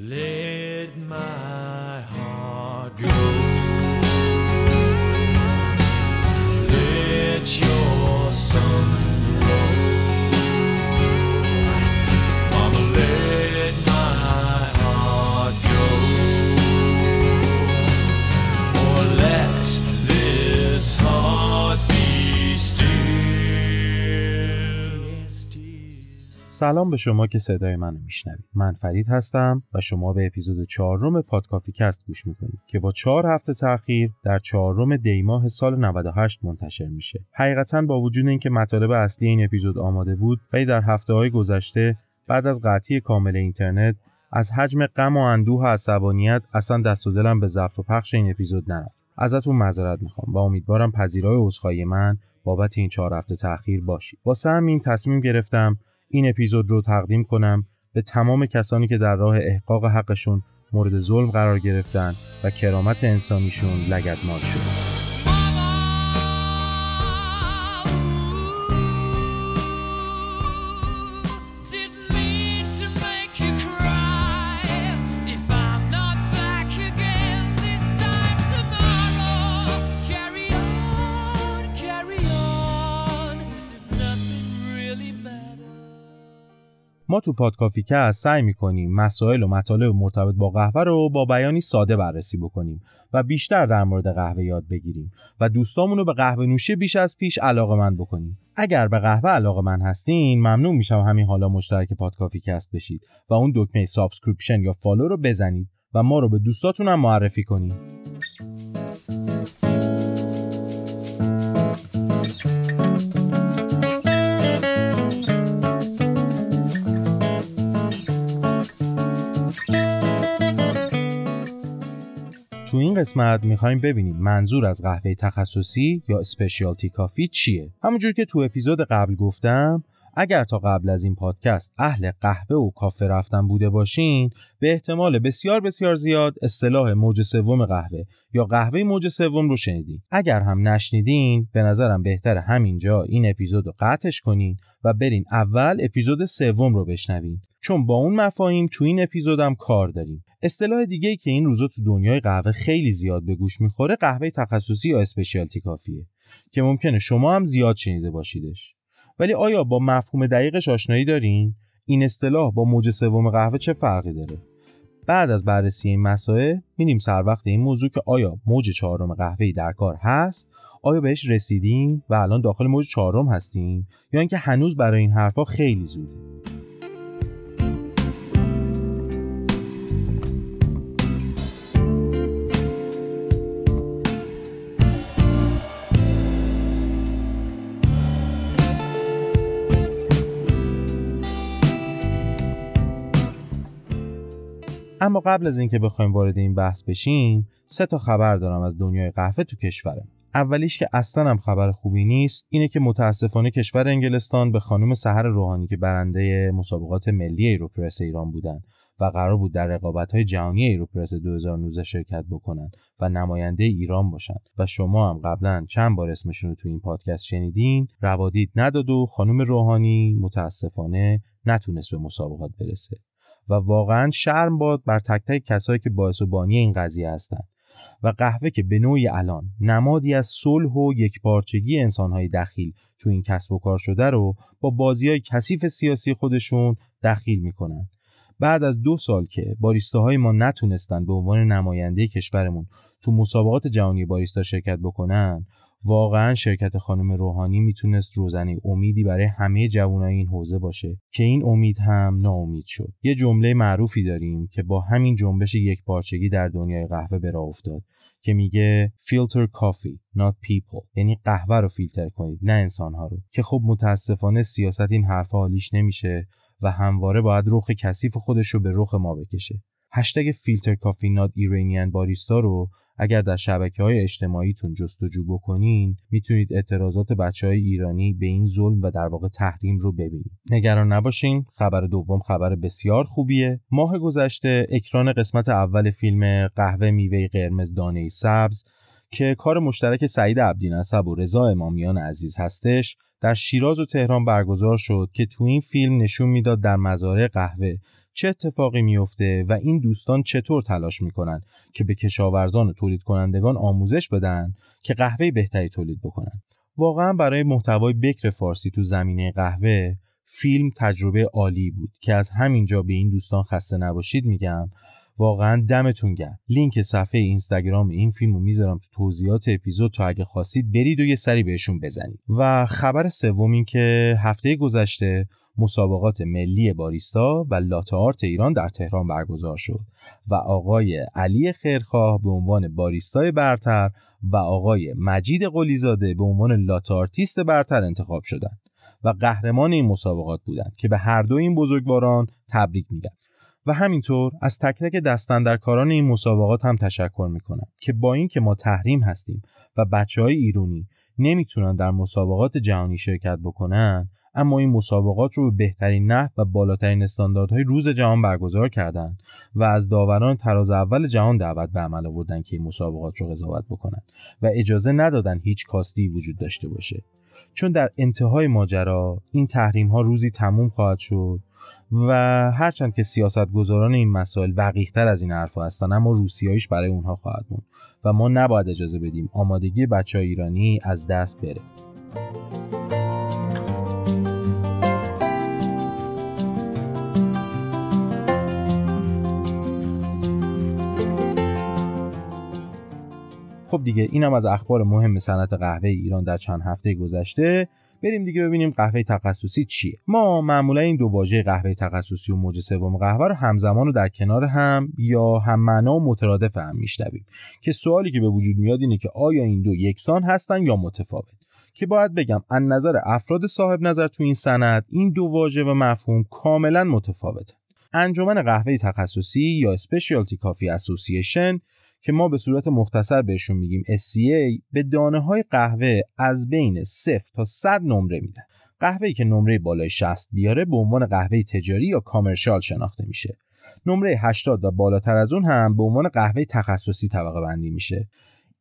Let my سلام به شما که صدای منو میشنوید. من فرید هستم و شما به اپیزود چهارم پادکافی کست گوش می‌کنید که با چهار هفته تاخیر در چهارم دی ماه سال 98 منتشر میشه. حقیقتا با وجود اینکه مطالب اصلی این اپیزود آماده بود ولی در هفته های گذشته بعد از قطعی کامل اینترنت از حجم غم و اندوه و عصبانیت اصلا دست و دلم به ضبط و پخش این اپیزود نرفت. ازتون معذرت می‌خوام و امیدوارم پذیرای عذرخواهی من بابت این چهار هفته تاخیر باشید. واسه همین تصمیم گرفتم این اپیزود رو تقدیم کنم به تمام کسانی که در راه احقاق حقشون مورد ظلم قرار گرفتن و کرامت انسانیشون لگدمال شد. ما تو پادکافی کست سعی می‌کنیم مسائل و مطالب مرتبط با قهوه رو با بیانی ساده بررسی بکنیم و بیشتر در مورد قهوه یاد بگیریم و دوستامون رو به قهوه نوشی بیش از پیش علاقه‌مند بکنیم. اگر به قهوه علاقه‌مند هستین ممنون میشم همین حالا مشترک پادکافی کست بشید و اون دکمه subscription یا follow رو بزنید و ما رو به دوستاتون هم معرفی کنید. قسمت می‌خوایم ببینیم منظور از قهوه تخصصی یا اسپشیالتی کافی چیه. همونجور که تو اپیزود قبل گفتم اگر تا قبل از این پادکست اهل قهوه و کافه رفتن بوده باشین به احتمال بسیار بسیار زیاد اصطلاح موج سوم قهوه یا قهوه موج سوم رو شنیدین. اگر هم نشنیدین به نظرم بهتر همینجا این اپیزود رو قطعش کنین و برین اول اپیزود سوم رو بشنوین. چون با اون مفاهیم تو این اپیزودم کار داریم. اصطلاح دیگه ای که این روزا تو دنیای قهوه خیلی زیاد به گوش می‌خوره قهوه تخصصی یا اسپشیالتی کافیه که ممکنه شما هم زیاد شنیده باشیدش. ولی آیا با مفهوم دقیقش آشنایی دارین؟ این اصطلاح با موج سوم قهوه چه فرقی داره؟ بعد از بررسی این مسائل میریم سر وقت این موضوع که آیا موج چهارم قهوه‌ای در کار هست؟ آیا بهش رسیدیم و الان داخل موج چهارم هستیم یا اینکه هنوز برای این حرفا خیلی زوده؟ اما قبل از اینکه بخوایم وارد این بحث بشیم سه تا خبر دارم از دنیای قهوه تو کشورم. اولیش که اصلا هم خبر خوبی نیست اینه که متاسفانه کشور انگلستان به خانم سحر روحانی که برنده مسابقات ملی ایروپرس ایران بودن و قرار بود در رقابت‌های جهانی ایروپرس 2019 شرکت بکنن و نماینده ایران باشن و شما هم قبلا چند بار اسمشون رو تو این پادکست شنیدین روادید نداد و خانم روحانی متاسفانه نتونست به مسابقات برسه. و واقعا شرم باد بر تک تک کسایی که باعث و بانی این قضیه هستند و قهوه که به نوعی الان نمادی از صلح و یکپارچگی انسانهای دخیل تو این کسب و کار شده رو با بازی های کثیف سیاسی خودشون دخیل می‌کنن. بعد از دو سال که باریستاهای ما نتونستن به عنوان نماینده کشورمون تو مسابقات جهانی باریستا شرکت بکنن واقعا شرکت خانم روحانی می‌تونست روزنه امیدی برای همه جوانای این حوزه باشه که این امید هم ناامید شد. یه جمله معروفی داریم که با همین جنبش یک پارچگی در دنیای قهوه به افتاد که میگه filter coffee not people. یعنی قهوه رو فیلتر کنید نه انسانها رو. که خب متاسفانه سیاست این حرفا حالیش نمیشه و همواره باید رخ کثیف خودش رو به رخ ما بکشه. هشتگ فیلتر کافی ناد ایرانیان باریستا رو اگر در شبکه های اجتماعیتون جستجو بکنین می‌تونید اعتراضات بچه های ایرانی به این ظلم و در واقع تحریم رو ببینید. نگران نباشین خبر دوم خبر بسیار خوبیه. ماه گذشته اکران قسمت اول فیلم قهوه میوه قرمز دانه سبز که کار مشترک سعید عبدینسب و رضا امامیان عزیز هستش در شیراز و تهران برگزار شد که تو این فیلم نشون می‌داد در مزارع قهوه چه اتفاقی میفته و این دوستان چطور تلاش می‌کنن که به کشاورزان و تولید کنندگان آموزش بدن که قهوه بهتری تولید بکنن؟ واقعا برای محتوای بکر فارسی تو زمینه قهوه فیلم تجربه عالی بود که از همینجا به این دوستان خسته نباشید میگم. واقعا دمتون گرم. لینک صفحه اینستاگرام این فیلم رو می‌ذارم تو توضیحات اپیزود تا اگه خواستید برید و یه سری بهشون بزنید. و خبر سوم این که هفته گذشته مسابقات ملی باریستا و latte art ایران در تهران برگزار شد و آقای علی خیرخواه به عنوان باریستای برتر و آقای مجید قلیزاده به عنوان latte artist برتر انتخاب شدند و قهرمان این مسابقات بودند که به هر دو این بزرگواران تبریک میگم. و همینطور از تک تک دستندرکاران این مسابقات هم تشکر می‌کنم که با اینکه ما تحریم هستیم و بچه های ایرونی نمی‌تونن در مسابقات جهانی شرکت بکنن اما این مسابقات رو به بهترین نحو و بالاترین استانداردهای روز جهان برگزار کردند و از داوران تراز اول جهان دعوت به عمل آوردن که این مسابقات رو قضاوت بکنن و اجازه ندادن هیچ کاستی وجود داشته باشه. چون در انتهای ماجرا این تحریم ها روزی تموم خواهد شد و هرچند که سیاستگزاران این مسائل وقیحتر از این حرفها هستن اما روسیاییش برای اونها خواهد موند و ما نباید اجازه بدیم آمادگی بچه ایرانی از دست بره. خب دیگه اینم از اخبار مهم صنعت قهوه ایران در چند هفته گذشته. بریم دیگه ببینیم قهوه تخصصی چیه. ما معمولا این دو واژه قهوه تخصصی و موج سوم قهوه رو همزمان و در کنار هم یا هم معنا و مترادف هم میشنویم. که سوالی که به وجود میاد اینه که آیا این دو یکسان هستن یا متفاوت؟ که باید بگم از نظر افراد صاحب نظر تو این سند این دو واژه و مفهوم کاملا متفاوته انجمن قهوه تخصصی یا Specialty Coffee Association که ما به صورت مختصر بهشون میگیم SCA به دانه های قهوه از بین 0 تا 100 نمره میدن. قهوه‌ای که نمره بالای 60 بیاره به عنوان قهوه تجاری یا کامرشال شناخته میشه. نمره 80 و بالاتر از اون هم به عنوان قهوه تخصصی طبقه بندی میشه.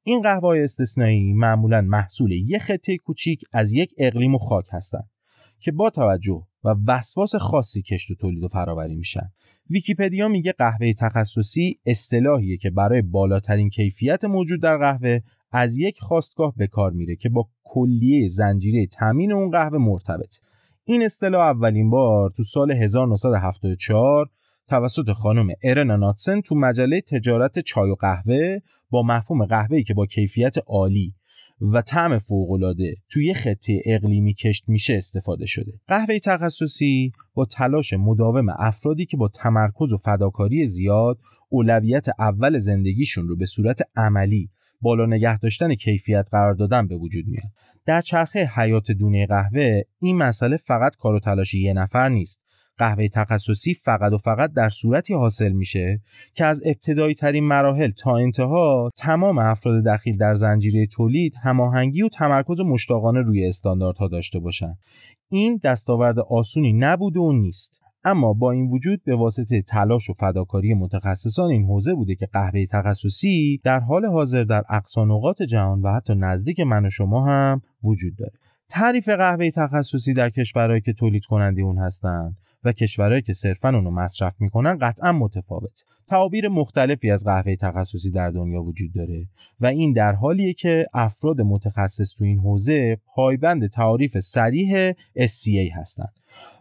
این قهوه های استثنایی معمولا محصول یک خطه کوچیک از یک اقلیم و خاک هستند که با توجه و وسواس خاصی کشت و تولید و فراوری میشن. ویکیپدیا میگه قهوه تخصصی اصطلاحیه که برای بالاترین کیفیت موجود در قهوه از یک خواستگاه به کار میره که با کلیه زنجیره تامین اون قهوه مرتبط. این اصطلاح اولین بار تو سال 1974 توسط خانم ارنا ناتسن تو مجله تجارت چای و قهوه با مفهوم قهوه‌ای که با کیفیت عالی و طعم فوق‌العاده توی خطه اقلیمی کشت میشه استفاده شده. قهوه تخصصی با تلاش مداوم افرادی که با تمرکز و فداکاری زیاد اولویت اول زندگیشون رو به صورت عملی بالا نگه داشتن کیفیت قرار دادن به وجود میاد. در چرخه حیات دونه قهوه این مسئله فقط کار و تلاش یه نفر نیست. قهوه تخصصی فقط و فقط در صورتی حاصل میشه که از ابتدایی ترین مراحل تا انتها تمام افراد دخیل در زنجیره تولید هماهنگی و تمرکز مشتاقانه روی استانداردها داشته باشند این دستاورد آسونی نبوده و نیست. اما با این وجود به واسطه تلاش و فداکاری متخصصان این حوزه بوده که قهوه تخصصی در حال حاضر در اقصا نقاط جهان و حتی نزدیک من و شما هم وجود داره. تعریف قهوه تخصصی در کشورهایی که تولید کننده اون هستند و کشورهایی که صرفا اونو مصرف می‌کنن قطعا متفاوت. تعابیر مختلفی از قهوه تخصصی در دنیا وجود داره و این در حالیه که افراد متخصص تو این حوزه پایبند تعاریف صریح SCA هستند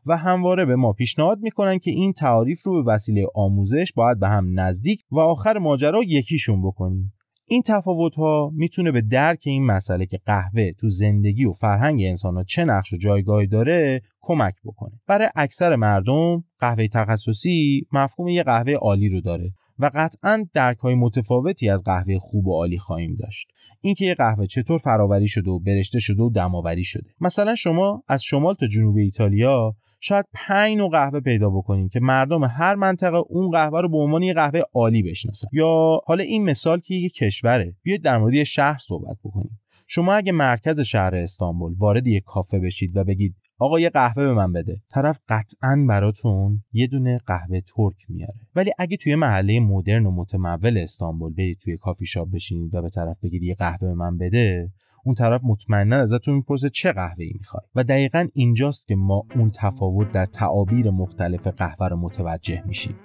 و همواره به ما پیشنهاد می‌کنن که این تعاریف رو به وسیله آموزش باید به هم نزدیک و آخر ماجرا یکیشون بکنیم. این تفاوت ها می‌تونه به درک این مسئله که قهوه تو زندگی و فرهنگ انسان ها چه نقش و جایگاهی داره کمک بکنه. برای اکثر مردم قهوه تخصصی مفهوم یه قهوه عالی رو داره و قطعا درک های متفاوتی از قهوه خوب و عالی خواهیم داشت. اینکه یه قهوه چطور فراوری شده و برشته شده و دماوری شده. مثلا شما از شمال تا جنوب ایتالیا شاید پنج نوع قهوه پیدا بکنین که مردم هر منطقه اون قهوه رو به عنوان یه قهوه عالی بشناسن. یا حالا این مثال که یه کشوره. بیاید در مورد شهر صحبت بکنیم. شما اگه مرکز شهر استانبول وارد یک کافه بشید و بگید آقا یه قهوه به من بده. طرف قطعا براتون یه دونه قهوه ترک میاره. ولی اگه توی محله مدرن و متمول استانبول برید توی کافی شاپ بشینید و به طرف بگید یه قهوه به من بده. اون طرف مطمئنا ازتون می‌پرسه چه قهوه ای می‌خوای و دقیقا اینجاست که ما اون تفاوت در تعابیر مختلف قهوه رو متوجه میشیم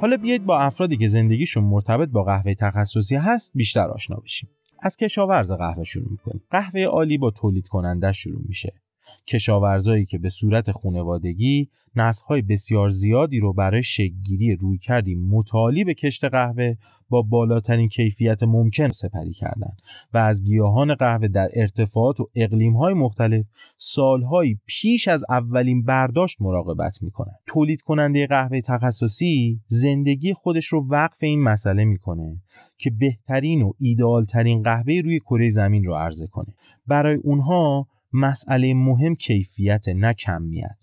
حالا بیایید با افرادی که زندگیشون مرتبط با قهوه تخصصی هست بیشتر آشنا بشیم. از کشاورز قهوه شروع می‌کنیم. قهوه عالی با تولید کننده شروع میشه. کشاورزایی که به صورت خونوادگی نسل‌های بسیار زیادی رو برای شکلگیری روی کردی متعالی به کشت قهوه با بالاترین کیفیت ممکن سپری کردند و از گیاهان قهوه در ارتفاعات و اقلیم‌های مختلف سالهایی پیش از اولین برداشت مراقبت می‌کنند. تولید کننده قهوه تخصصی زندگی خودش رو وقف این مسئله می‌کنه که بهترین و ایدئالترین قهوه روی کره زمین رو عرضه کنه. برای اونها مسئله مهم کیفیت نه کمیت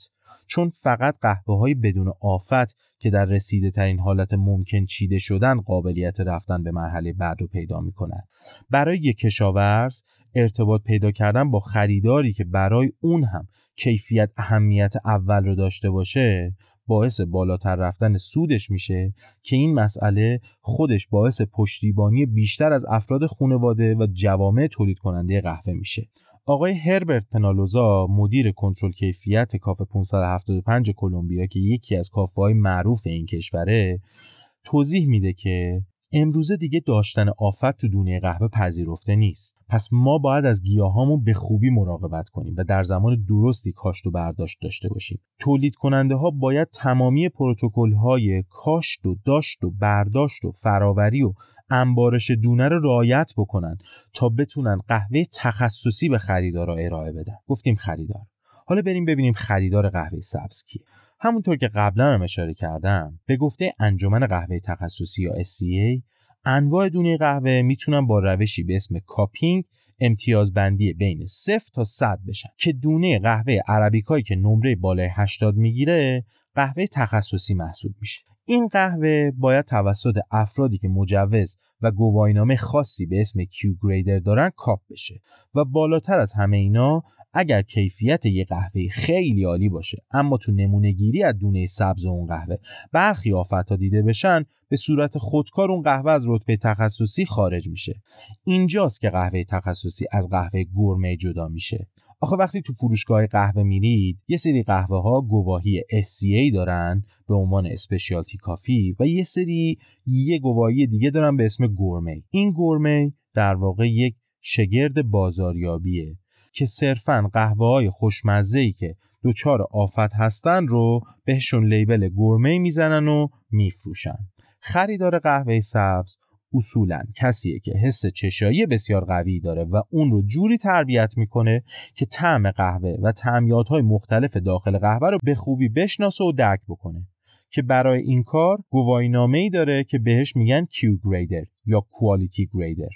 چون فقط قهوه های بدون آفت که در رسیده ترین حالت ممکن چیده شدن قابلیت رفتن به مرحله بعد رو پیدا می کنند. برای یک کشاورز ارتباط پیدا کردن با خریداری که برای اون هم کیفیت اهمیت اول رو داشته باشه باعث بالاتر رفتن سودش میشه که این مسئله خودش باعث پشتیبانی بیشتر از افراد خانواده و جوامع تولید کننده قهوه میشه آقای هربرت پنالوزا مدیر کنترل کیفیت کافه 575 کلمبیا که یکی از کافه های معروف این کشوره توضیح میده که امروزه دیگه داشتن آفت تو دونه قهوه پذیرفته نیست. پس ما باید از گیاهامون به خوبی مراقبت کنیم و در زمان درستی کاشت و برداشت داشته باشیم. تولید کننده ها باید تمامی پروتکل های کاشت و داشت و برداشت و فراوری و انبارش دونه رو رعایت بکنن تا بتونن قهوه تخصصی به خریدارا ارائه بدن. گفتیم خریدار. حالا بریم ببینیم خریدار قهوه سبز کیه. همونطور که قبلا هم اشاره کردم به گفته انجمن قهوه تخصصی یا SCA انواع دونه قهوه می‌تونن با روشی به اسم cupping امتیاز بندی بین 0 تا 100 بشن. که دونه قهوه عربیکایی که نمره بالای 80 می‌گیره قهوه تخصصی محسوب میشه. این قهوه باید توسط افرادی که مجوز و گواهینامه خاصی به اسم Q grader دارن کاپ بشه و بالاتر از همه اینا اگر کیفیت یه قهوه خیلی عالی باشه اما تو نمونه گیری از دونه سبز اون قهوه برخی آفت دیده بشن به صورت خودکار اون قهوه از رتبه تخصصی خارج میشه. اینجاست که قهوه تخصصی از قهوه گرمه جدا میشه. آخه وقتی تو فروشگاه قهوه میرید یه سری قهوه ها گواهی SCA دارن به عنوان اسپشیالتی کافی و یه سری یه گواهی دیگه دارن به اسم گورمی این گورمی در واقع یک شگرد بازاریابیه. که صرفا قهوه های خوشمزه که دوچار آفت هستن رو بهشون لیبل گورمی می‌زنن و میفروشن. خریدار قهوه سبز اصولا کسیه که حس چشایی بسیار قوی داره و اون رو جوری تربیت می‌کنه که طعم قهوه و تعمیات های مختلف داخل قهوه رو به خوبی بشناسه و درک بکنه. که برای این کار گواهینامه ای داره که بهش میگن کیو گریدر یا کوالیتی گریدر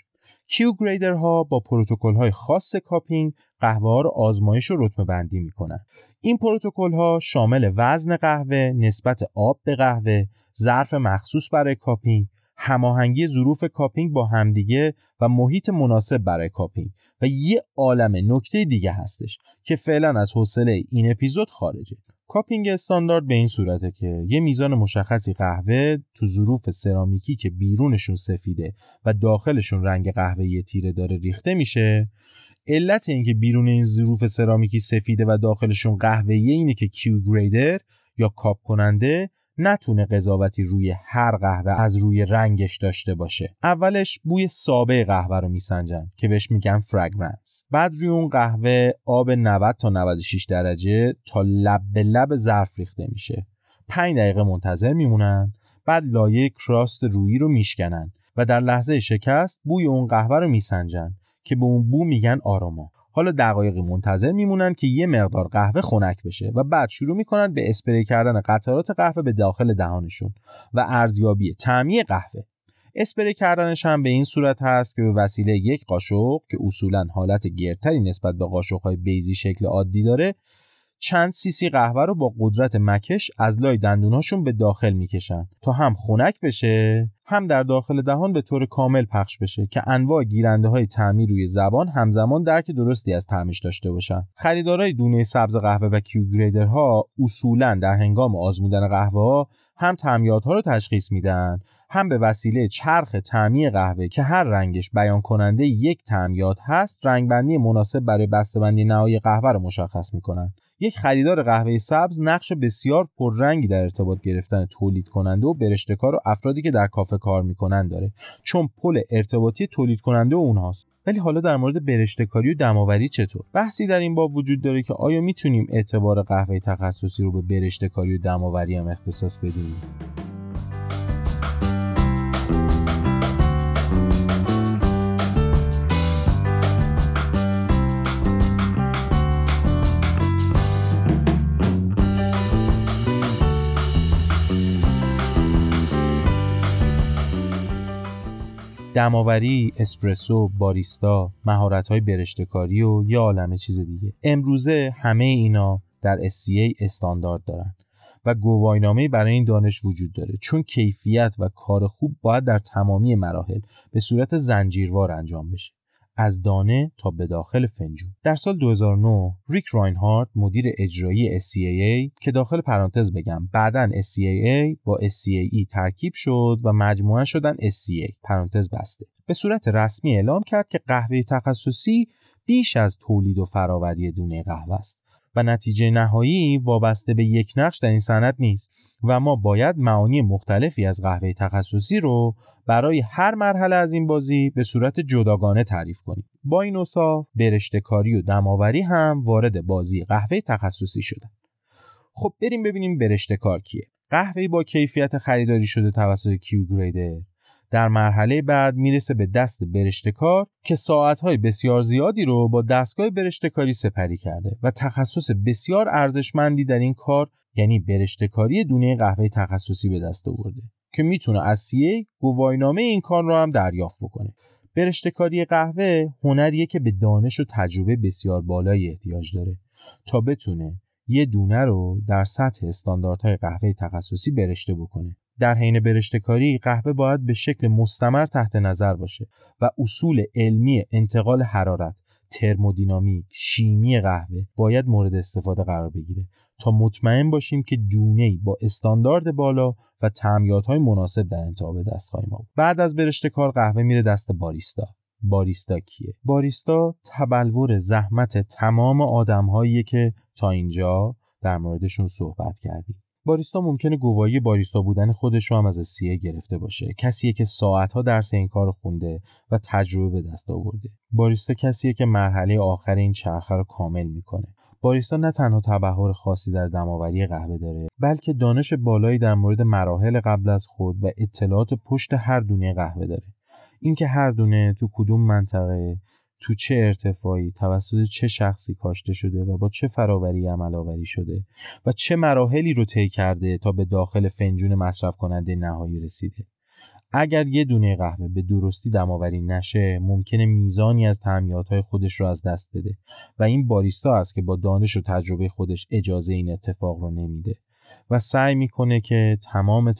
Q grader ها با پروتکل های خاص cupping قهوه رو آزمایش و رتبه بندی می‌کنن. این پروتکل ها شامل وزن قهوه، نسبت آب به قهوه، ظرف مخصوص برای cupping، هماهنگی ظروف cupping با همدیگه و محیط مناسب برای cupping. و یه عالم نکته دیگه هستش که فعلا از حوصله این اپیزود خارجه. cupping استاندارد به این صورته که یه میزان مشخصی قهوه تو ظروف سرامیکی که بیرونشون سفیده و داخلشون رنگ قهوه‌ای تیره داره ریخته میشه علت اینکه بیرون این ظروف سرامیکی سفیده و داخلشون قهوه‌ای اینه که کیو گریدر یا کاپ کننده نتونه قضاوتی روی هر قهوه از روی رنگش داشته باشه. اولش بوی سابه قهوه رو میسنجن که بهش میگن فرگرنس بعد روی اون قهوه آب 90 تا 96 درجه تا لب به لب ظرف ریخته میشه. 5 دقیقه منتظر میمونن بعد لایه کراست رویی رو میشکنن و در لحظه شکست بوی اون قهوه رو میسنجن که به اون بو میگن آروما. حالا دقایقی منتظر میمونن که یه مقدار قهوه خنک بشه و بعد شروع می‌کنن به اسپری کردن قطرات قهوه به داخل دهانشون و ارزیابی تعمی قهوه. اسپری کردنش هم به این صورت هست که به وسیله یک قاشق که اصولا حالت گردتری نسبت به قاشقهای بیزی شکل عادی داره چند سیسی قهوه رو با قدرت مکش از لای دندوناشون به داخل می‌کشن تا هم خنک بشه هم در داخل دهان به طور کامل پخش بشه که انواع گیرنده های تعمیر روی زبان همزمان درک درستی از طعمش داشته باشن. خریدارای دونه سبز قهوه و کیو گریدرها اصولا در هنگام آزمودن قهوه ها هم تعمیات ها رو تشخیص میدن هم به وسیله چرخ تعمی قهوه که هر رنگش بیان کننده یک تعمیات هست رنگبندی مناسب برای بسته‌بندی نهایی قهوه رو مشخص می‌کنن. یک خریدار قهوه سبز نقش بسیار پررنگی در ارتباط گرفتن تولید کننده و برشتکار و افرادی که در کافه کار می‌کنن داره. چون پل ارتباطی تولید کننده و اونهاست. ولی حالا در مورد برشتکاری و دماوری چطور؟ بحثی در این باب وجود داره که آیا می‌تونیم اعتبار قهوه تخصصی رو به برشتکاری و دماوری هم اختصاص بدیم؟ دماوری، اسپرسو، باریستا، مهارت‌های برشتکاری و یه عالمه چیز دیگه. امروزه همه اینا در SCA استاندارد دارن و گواهینامه برای این دانش وجود داره چون کیفیت و کار خوب باید در تمامی مراحل به صورت زنجیروار انجام بشه. از دانه تا به داخل فنجون. در سال 2009 ریک راینهارت مدیر اجرایی SCAA که داخل پرانتز بگم بعدا SCAA با SCAE ترکیب شد و مجموعا شدن SCA پرانتز بسته. به صورت رسمی اعلام کرد که قهوه تخصصی بیش از تولید و فراوری دونه قهوه است. و نتیجه نهایی وابسته به یک نقش در این صنعت نیست و ما باید معانی مختلفی از قهوه تخصصی رو برای هر مرحله از این بازی به صورت جداگانه تعریف کنیم. با این اوصاف برشتکاری و دماوری هم وارد بازی قهوه تخصصی شدن. خب بریم ببینیم برشتکار کیه. قهوه با کیفیت خریداری شده توسط کیو گریدر در مرحله بعد می‌رسه به دست برشتکار که ساعتهای بسیار زیادی رو با دستگاه برشتکاری سپری کرده و تخصص بسیار ارزشمندی در این کار یعنی برشتکاری دونه قهوه تخصصی به دست آورده که می‌تونه از سیه گواهینامه این کار رو هم دریافت بکنه. برشتکاری قهوه هنریه که به دانش و تجربه بسیار بالایی احتیاج داره تا بتونه یه دونه رو در سطح استانداردهای قهوه تخصصی برشته بکنه. در حین برشتکاری قهوه باید به شکل مستمر تحت نظر باشه و اصول علمی انتقال حرارت ترمودینامیک شیمی قهوه باید مورد استفاده قرار بگیره تا مطمئن باشیم که دونه با استاندارد بالا و های مناسب در انتها به دست خواهیم آورد بعد از برشته کار قهوه میره دست باریستا. باریستا کیه؟ باریستا تبلور زحمت تمام آدمهایی که تا اینجا در موردشون صحبت کردیم. باریستا ممکنه گواهی باریستا بودن خودش رو هم از سیه گرفته باشه. کسیه که ساعتها درس این کار خونده و تجربه به دست آورده. باریستا کسیه که مرحله آخر این چرخه رو کامل می‌کنه. باریستا نه تنها تبهر خاصی در دماوری قهوه داره بلکه دانش بالایی در مورد مراحل قبل از خود و اطلاعات پشت هر دونه قهوه داره. اینکه هر دونه تو کدوم منطقه تو چه ارتفاعی توسط چه شخصی کاشته شده و با چه فراوری عمل آوری شده و چه مراحلی رو طی کرده تا به داخل فنجون مصرف کننده نهایی رسیده. اگر یه دونه قهوه به درستی دماوری نشه ممکنه میزانی از های خودش رو از دست بده و این باریستا است که با دانش و تجربه خودش اجازه این اتفاق رو نمیده و سعی می‌کنه که تمام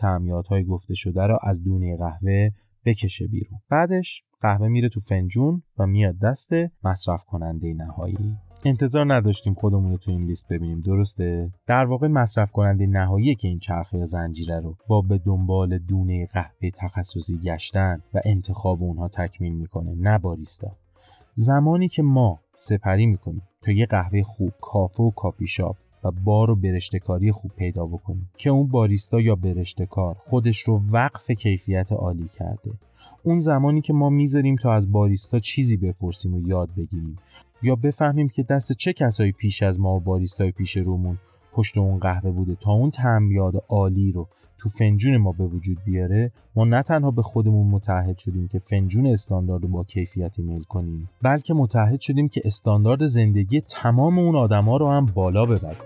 های گفته شده را از دونه قهوه بکشه بیرون. بعدش قهوه میره تو فنجون و میاد دست مصرف کننده نهایی. انتظار نداشتیم خودمون رو تو این لیست ببینیم درسته؟ در واقع مصرف کننده نهایی که این چرخه زنجیره رو با به دنبال دونه قهوه تخصصی گشتن و انتخاب اونها تکمیل می‌کنه نه باریستا. زمانی که ما سپری می‌کنیم تا یه قهوه خوب کافه و کافی شاپ بار و برشتکاری خوب پیدا بکنیم که اون باریستا یا برشتکار خودش رو وقف کیفیت عالی کرده. اون زمانی که ما می‌ذاریم تا از باریستا چیزی بپرسیم و یاد بگیریم. یا بفهمیم که دست چه کسایی پیش از ما و باریستای پیش رومون پشت اون قهوه بوده تا اون تعمیاد عالی رو تو فنجون ما به وجود بیاره ما نه تنها به خودمون متحد شدیم که فنجون استاندارد رو با کیفیتی میل کنیم بلکه متحد شدیم که استاندارد زندگی تمام اون آدما رو هم بالا ببریم.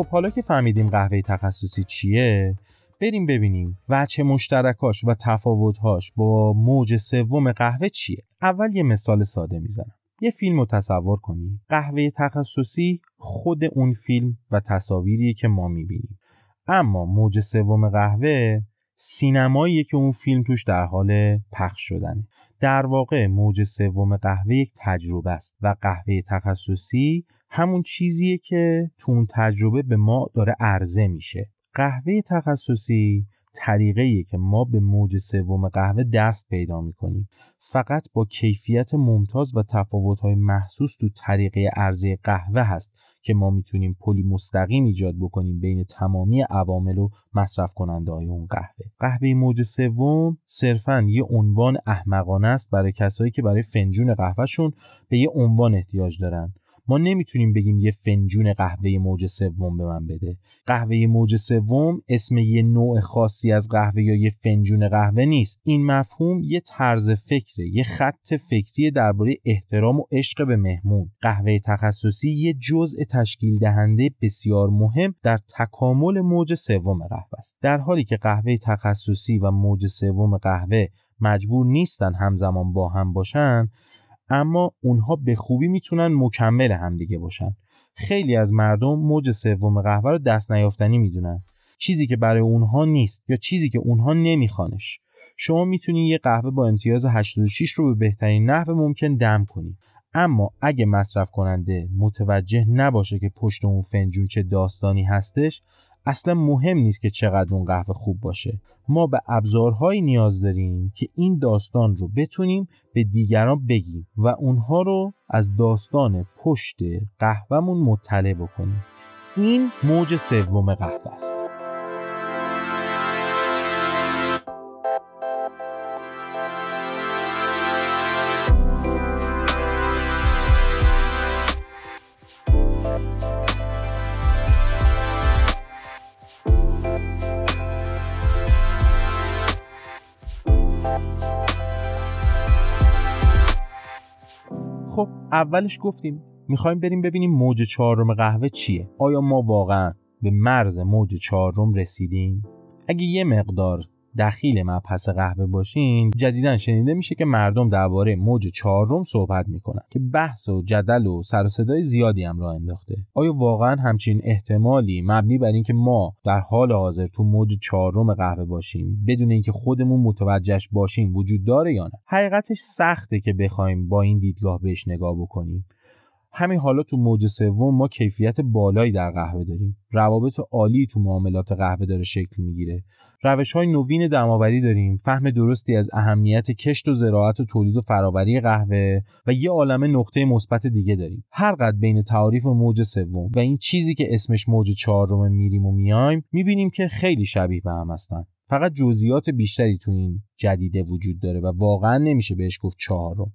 خب حالا که فهمیدیم قهوه تخصصی چیه بریم ببینیم وچه مشترکاش و تفاوتهاش با موج سوم قهوه چیه. اول یه مثال ساده می‌زنم. یه فیلم رو تصور کنی. قهوه تخصصی خود اون فیلم و تصاویریه که ما می‌بینیم. اما موج سوم قهوه سینماییه که اون فیلم توش در حال پخش شدنه. در واقع موج سوم قهوه یک تجربه است و قهوه تخصصی همون چیزیه که تو اون تجربه به ما داره عرضه میشه. قهوه تخصصی طریقه که ما به موج سوم قهوه دست پیدا می‌کنیم. فقط با کیفیت ممتاز و تفاوت‌های محسوس تو طریقه عرضه قهوه هست که ما می‌تونیم پلی مستقیم ایجاد بکنیم بین تمامی عوامل و مصرف کننده های اون قهوه. قهوه موج سوم صرفا یه عنوان احمقانه است برای کسایی که برای فنجون قهوهشون به یه عنوان احتیاج دارن. ما نمی‌تونیم بگیم یه فنجون قهوه موج سوم به من بده. قهوه موج سوم اسم یه نوع خاصی از قهوه یا یه فنجون قهوه نیست. این مفهوم یه طرز فکره یه خط فکری درباره احترام و عشق به مهمون. قهوه تخصصی یه جزء تشکیل دهنده بسیار مهم در تکامل موج سوم قهوه است. در حالی که قهوه تخصصی و موج سوم قهوه مجبور نیستن همزمان با هم باشن اما اونها به خوبی می‌تونن مکمل همدیگه باشن. خیلی از مردم موج سوم قهوه رو دست نیافتنی می‌دونن. چیزی که برای اونها نیست یا چیزی که اونها نمیخوانش. شما می‌تونید یه قهوه با امتیاز 86 رو به بهترین نحو ممکن دم کنید اما اگه مصرف کننده متوجه نباشه که پشت اون فنجون چه داستانی هستش اصلا مهم نیست که چقدر اون قهوه خوب باشه. ما به ابزارهایی نیاز داریم که این داستان رو بتونیم به دیگران بگیم و اونها رو از داستان پشت قهوهمون مطلع بکنیم. این موج سوم قهوه است. اولش گفتیم می‌خوایم بریم ببینیم موج چهارم قهوه چیه. آیا ما واقعا به مرز موج چهارم رسیدیم؟ اگه یه مقدار دخیل مبحث قهوه باشین جدیدا شنیده میشه که مردم درباره موج چهارم صحبت می‌کنن که بحث و جدل و سر و صدای زیادی هم راه انداخته. آیا واقعا همچین احتمالی مبنی بر اینکه ما در حال حاضر تو موج چهارم قهوه باشیم بدون اینکه خودمون متوجهش باشیم وجود داره یا نه؟ حقیقتش سخته که بخوایم با این دیدگاه بهش نگاه بکنیم. همین حالا تو موج سوم ما کیفیت بالایی در قهوه داریم. روابط عالی تو معاملات قهوه داره شکل می‌گیره. روش های نوین دماوری داریم. فهم درستی از اهمیت کشت و زراعت و تولید و فراوری قهوه و یه عالمه نقطه مثبت دیگه داریم. هر قد بین تعاریف موج سوم و این چیزی که اسمش موج چهارم میریم و میایم می‌بینیم که خیلی شبیه به هم هستن. فقط جزئیات بیشتری تو این جدیده وجود داره و واقعا نمیشه بهش گفت چهارم.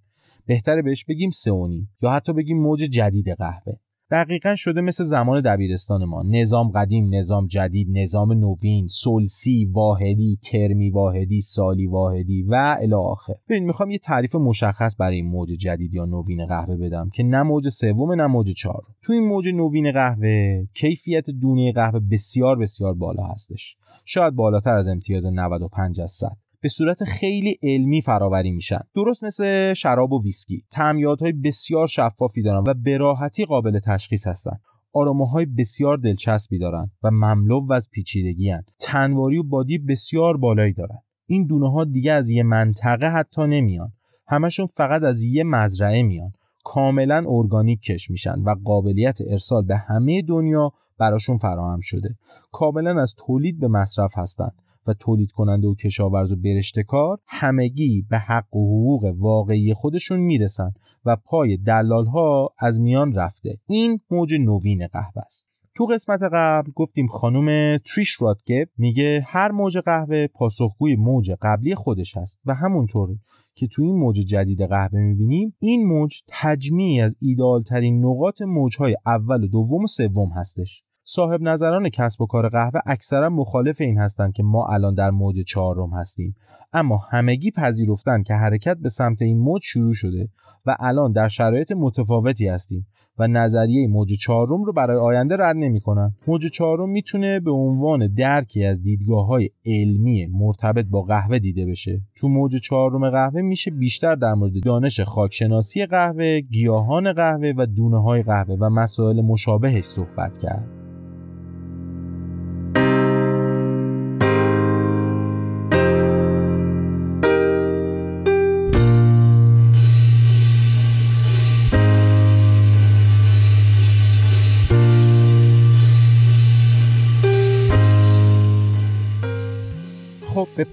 بهتره بهش بگیم نیم یا حتی بگیم موج جدید قهوه. دقیقا شده مثل زمان دبیرستان ما. نظام قدیم نظام جدید نظام نوین سلسی واحدی ترمی واحدی سالی واحدی و الی آخر. ببین می‌خوام یه تعریف مشخص برای این موج جدید یا نوین قهوه بدم که نه موج سوم نه موج چهارم. تو این موج نوین قهوه کیفیت دونه قهوه بسیار بسیار بالا هستش. شاید بالاتر از امتیاز 95 از 100 به صورت خیلی علمی فراوری میشن. درست مثل شراب و ویسکی. تعمیاتهای بسیار شفافی دارن و به راحتی قابل تشخیص هستن. آراماهای بسیار دلچسبی دارن و مملو از پیچیدگی هن. تنواری و بادی بسیار بالایی دارن. این دونه ها دیگه از یه منطقه حتی نمیان. همشون فقط از یه مزرعه میان. کاملا ارگانیک کش میشن و قابلیت ارسال به همه دنیا براشون فراهم شده. کاملا از تولید به مصرف هستن. و تولید کننده و کشاورز و برشتکار همگی به حق و حقوق واقعی خودشون می‌رسن و پای دلال ها از میان رفته. این موج نوین قهوه است. تو قسمت قبل گفتیم خانم تریش رادگب میگه هر موج قهوه پاسخگوی موج قبلی خودش هست و همونطور که تو این موج جدید قهوه می‌بینیم این موج تجمیعی از ایدال ترین نقاط موجهای اول و دوم و سوم هستش. صاحب نظران کسب و کار قهوه اکثرا مخالف این هستند که ما الان در موج چهارم هستیم اما همگی پذیرفتن که حرکت به سمت این موج شروع شده و الان در شرایط متفاوتی هستیم و نظریه موج چهارم رو برای آینده رد نمی‌کنن. موج چهارم می‌تونه به عنوان درکی از دیدگاه های علمی مرتبط با قهوه دیده بشه. تو موج چهارم قهوه میشه بیشتر در مورد دانش خاکشناسی قهوه، گیاهان قهوه و دونه های قهوه و مسائل مشابهش صحبت کرد.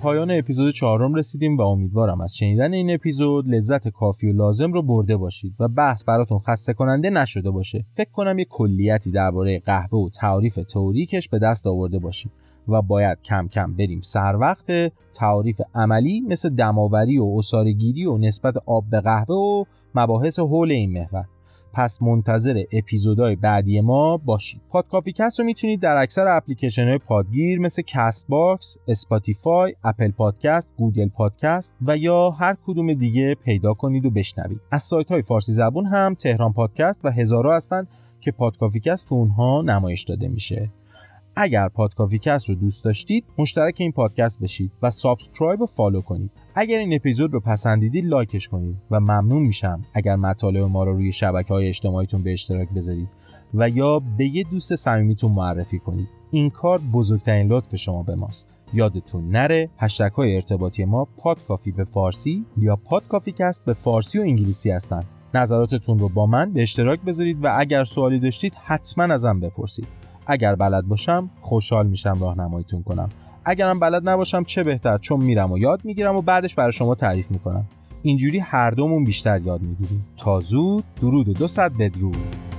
پایان اپیزود چهارم رسیدیم و امیدوارم از شنیدن این اپیزود لذت کافی و لازم رو برده باشید و بحث براتون خسته کننده نشده باشه. فکر کنم یه کلیتی درباره قهوه و تعریف تئوریکش به دست آورده باشید و باید کم کم بریم سر وقت تعریف عملی مثل دم‌آوری و عصاره‌گیری و نسبت آب به قهوه و مباحث حول این محور. پس منتظر اپیزودهای بعدی ما باشید. پادکافی کست رو می‌تونید در اکثر اپلیکیشن های پادگیر مثل کست باکس، اسپاتیفای، اپل پادکست، گوگل پادکست و یا هر کدوم دیگه پیدا کنید و بشنوید. از سایت های فارسی زبون هم تهران پادکست و هزارا هستن که پادکافی کست تو اونها نمایش داده میشه. اگر پادکافی کست رو دوست داشتید مشترک این پادکست بشید و subscribe و follow کنید. اگر این اپیزود رو پسندیدید like ش کنید و ممنون میشم اگر مطالب ما رو روی شبکه های اجتماعیتون به اشتراک بذارید و یا به یه دوست صمیمیتون معرفی کنید. این کار بزرگترین لطف شما به ماست. یادتون نره هشتگ های ارتباطی ما پادکافی به فارسی یا پادکافی کست به فارسی و انگلیسی هستن. نظراتتون رو با من به اشتراک بذارید و اگر سوالی داشتید حتما ازم بپرسید. اگر بلد باشم خوشحال میشم راهنماییتون کنم. اگرم بلد نباشم چه بهتر؟ چون میرم و یاد می‌گیرم و بعدش برای شما تعریف می‌کنم. اینجوری هر دومون بیشتر یاد می‌گیریم. تا زود درود و دو صد بدرود.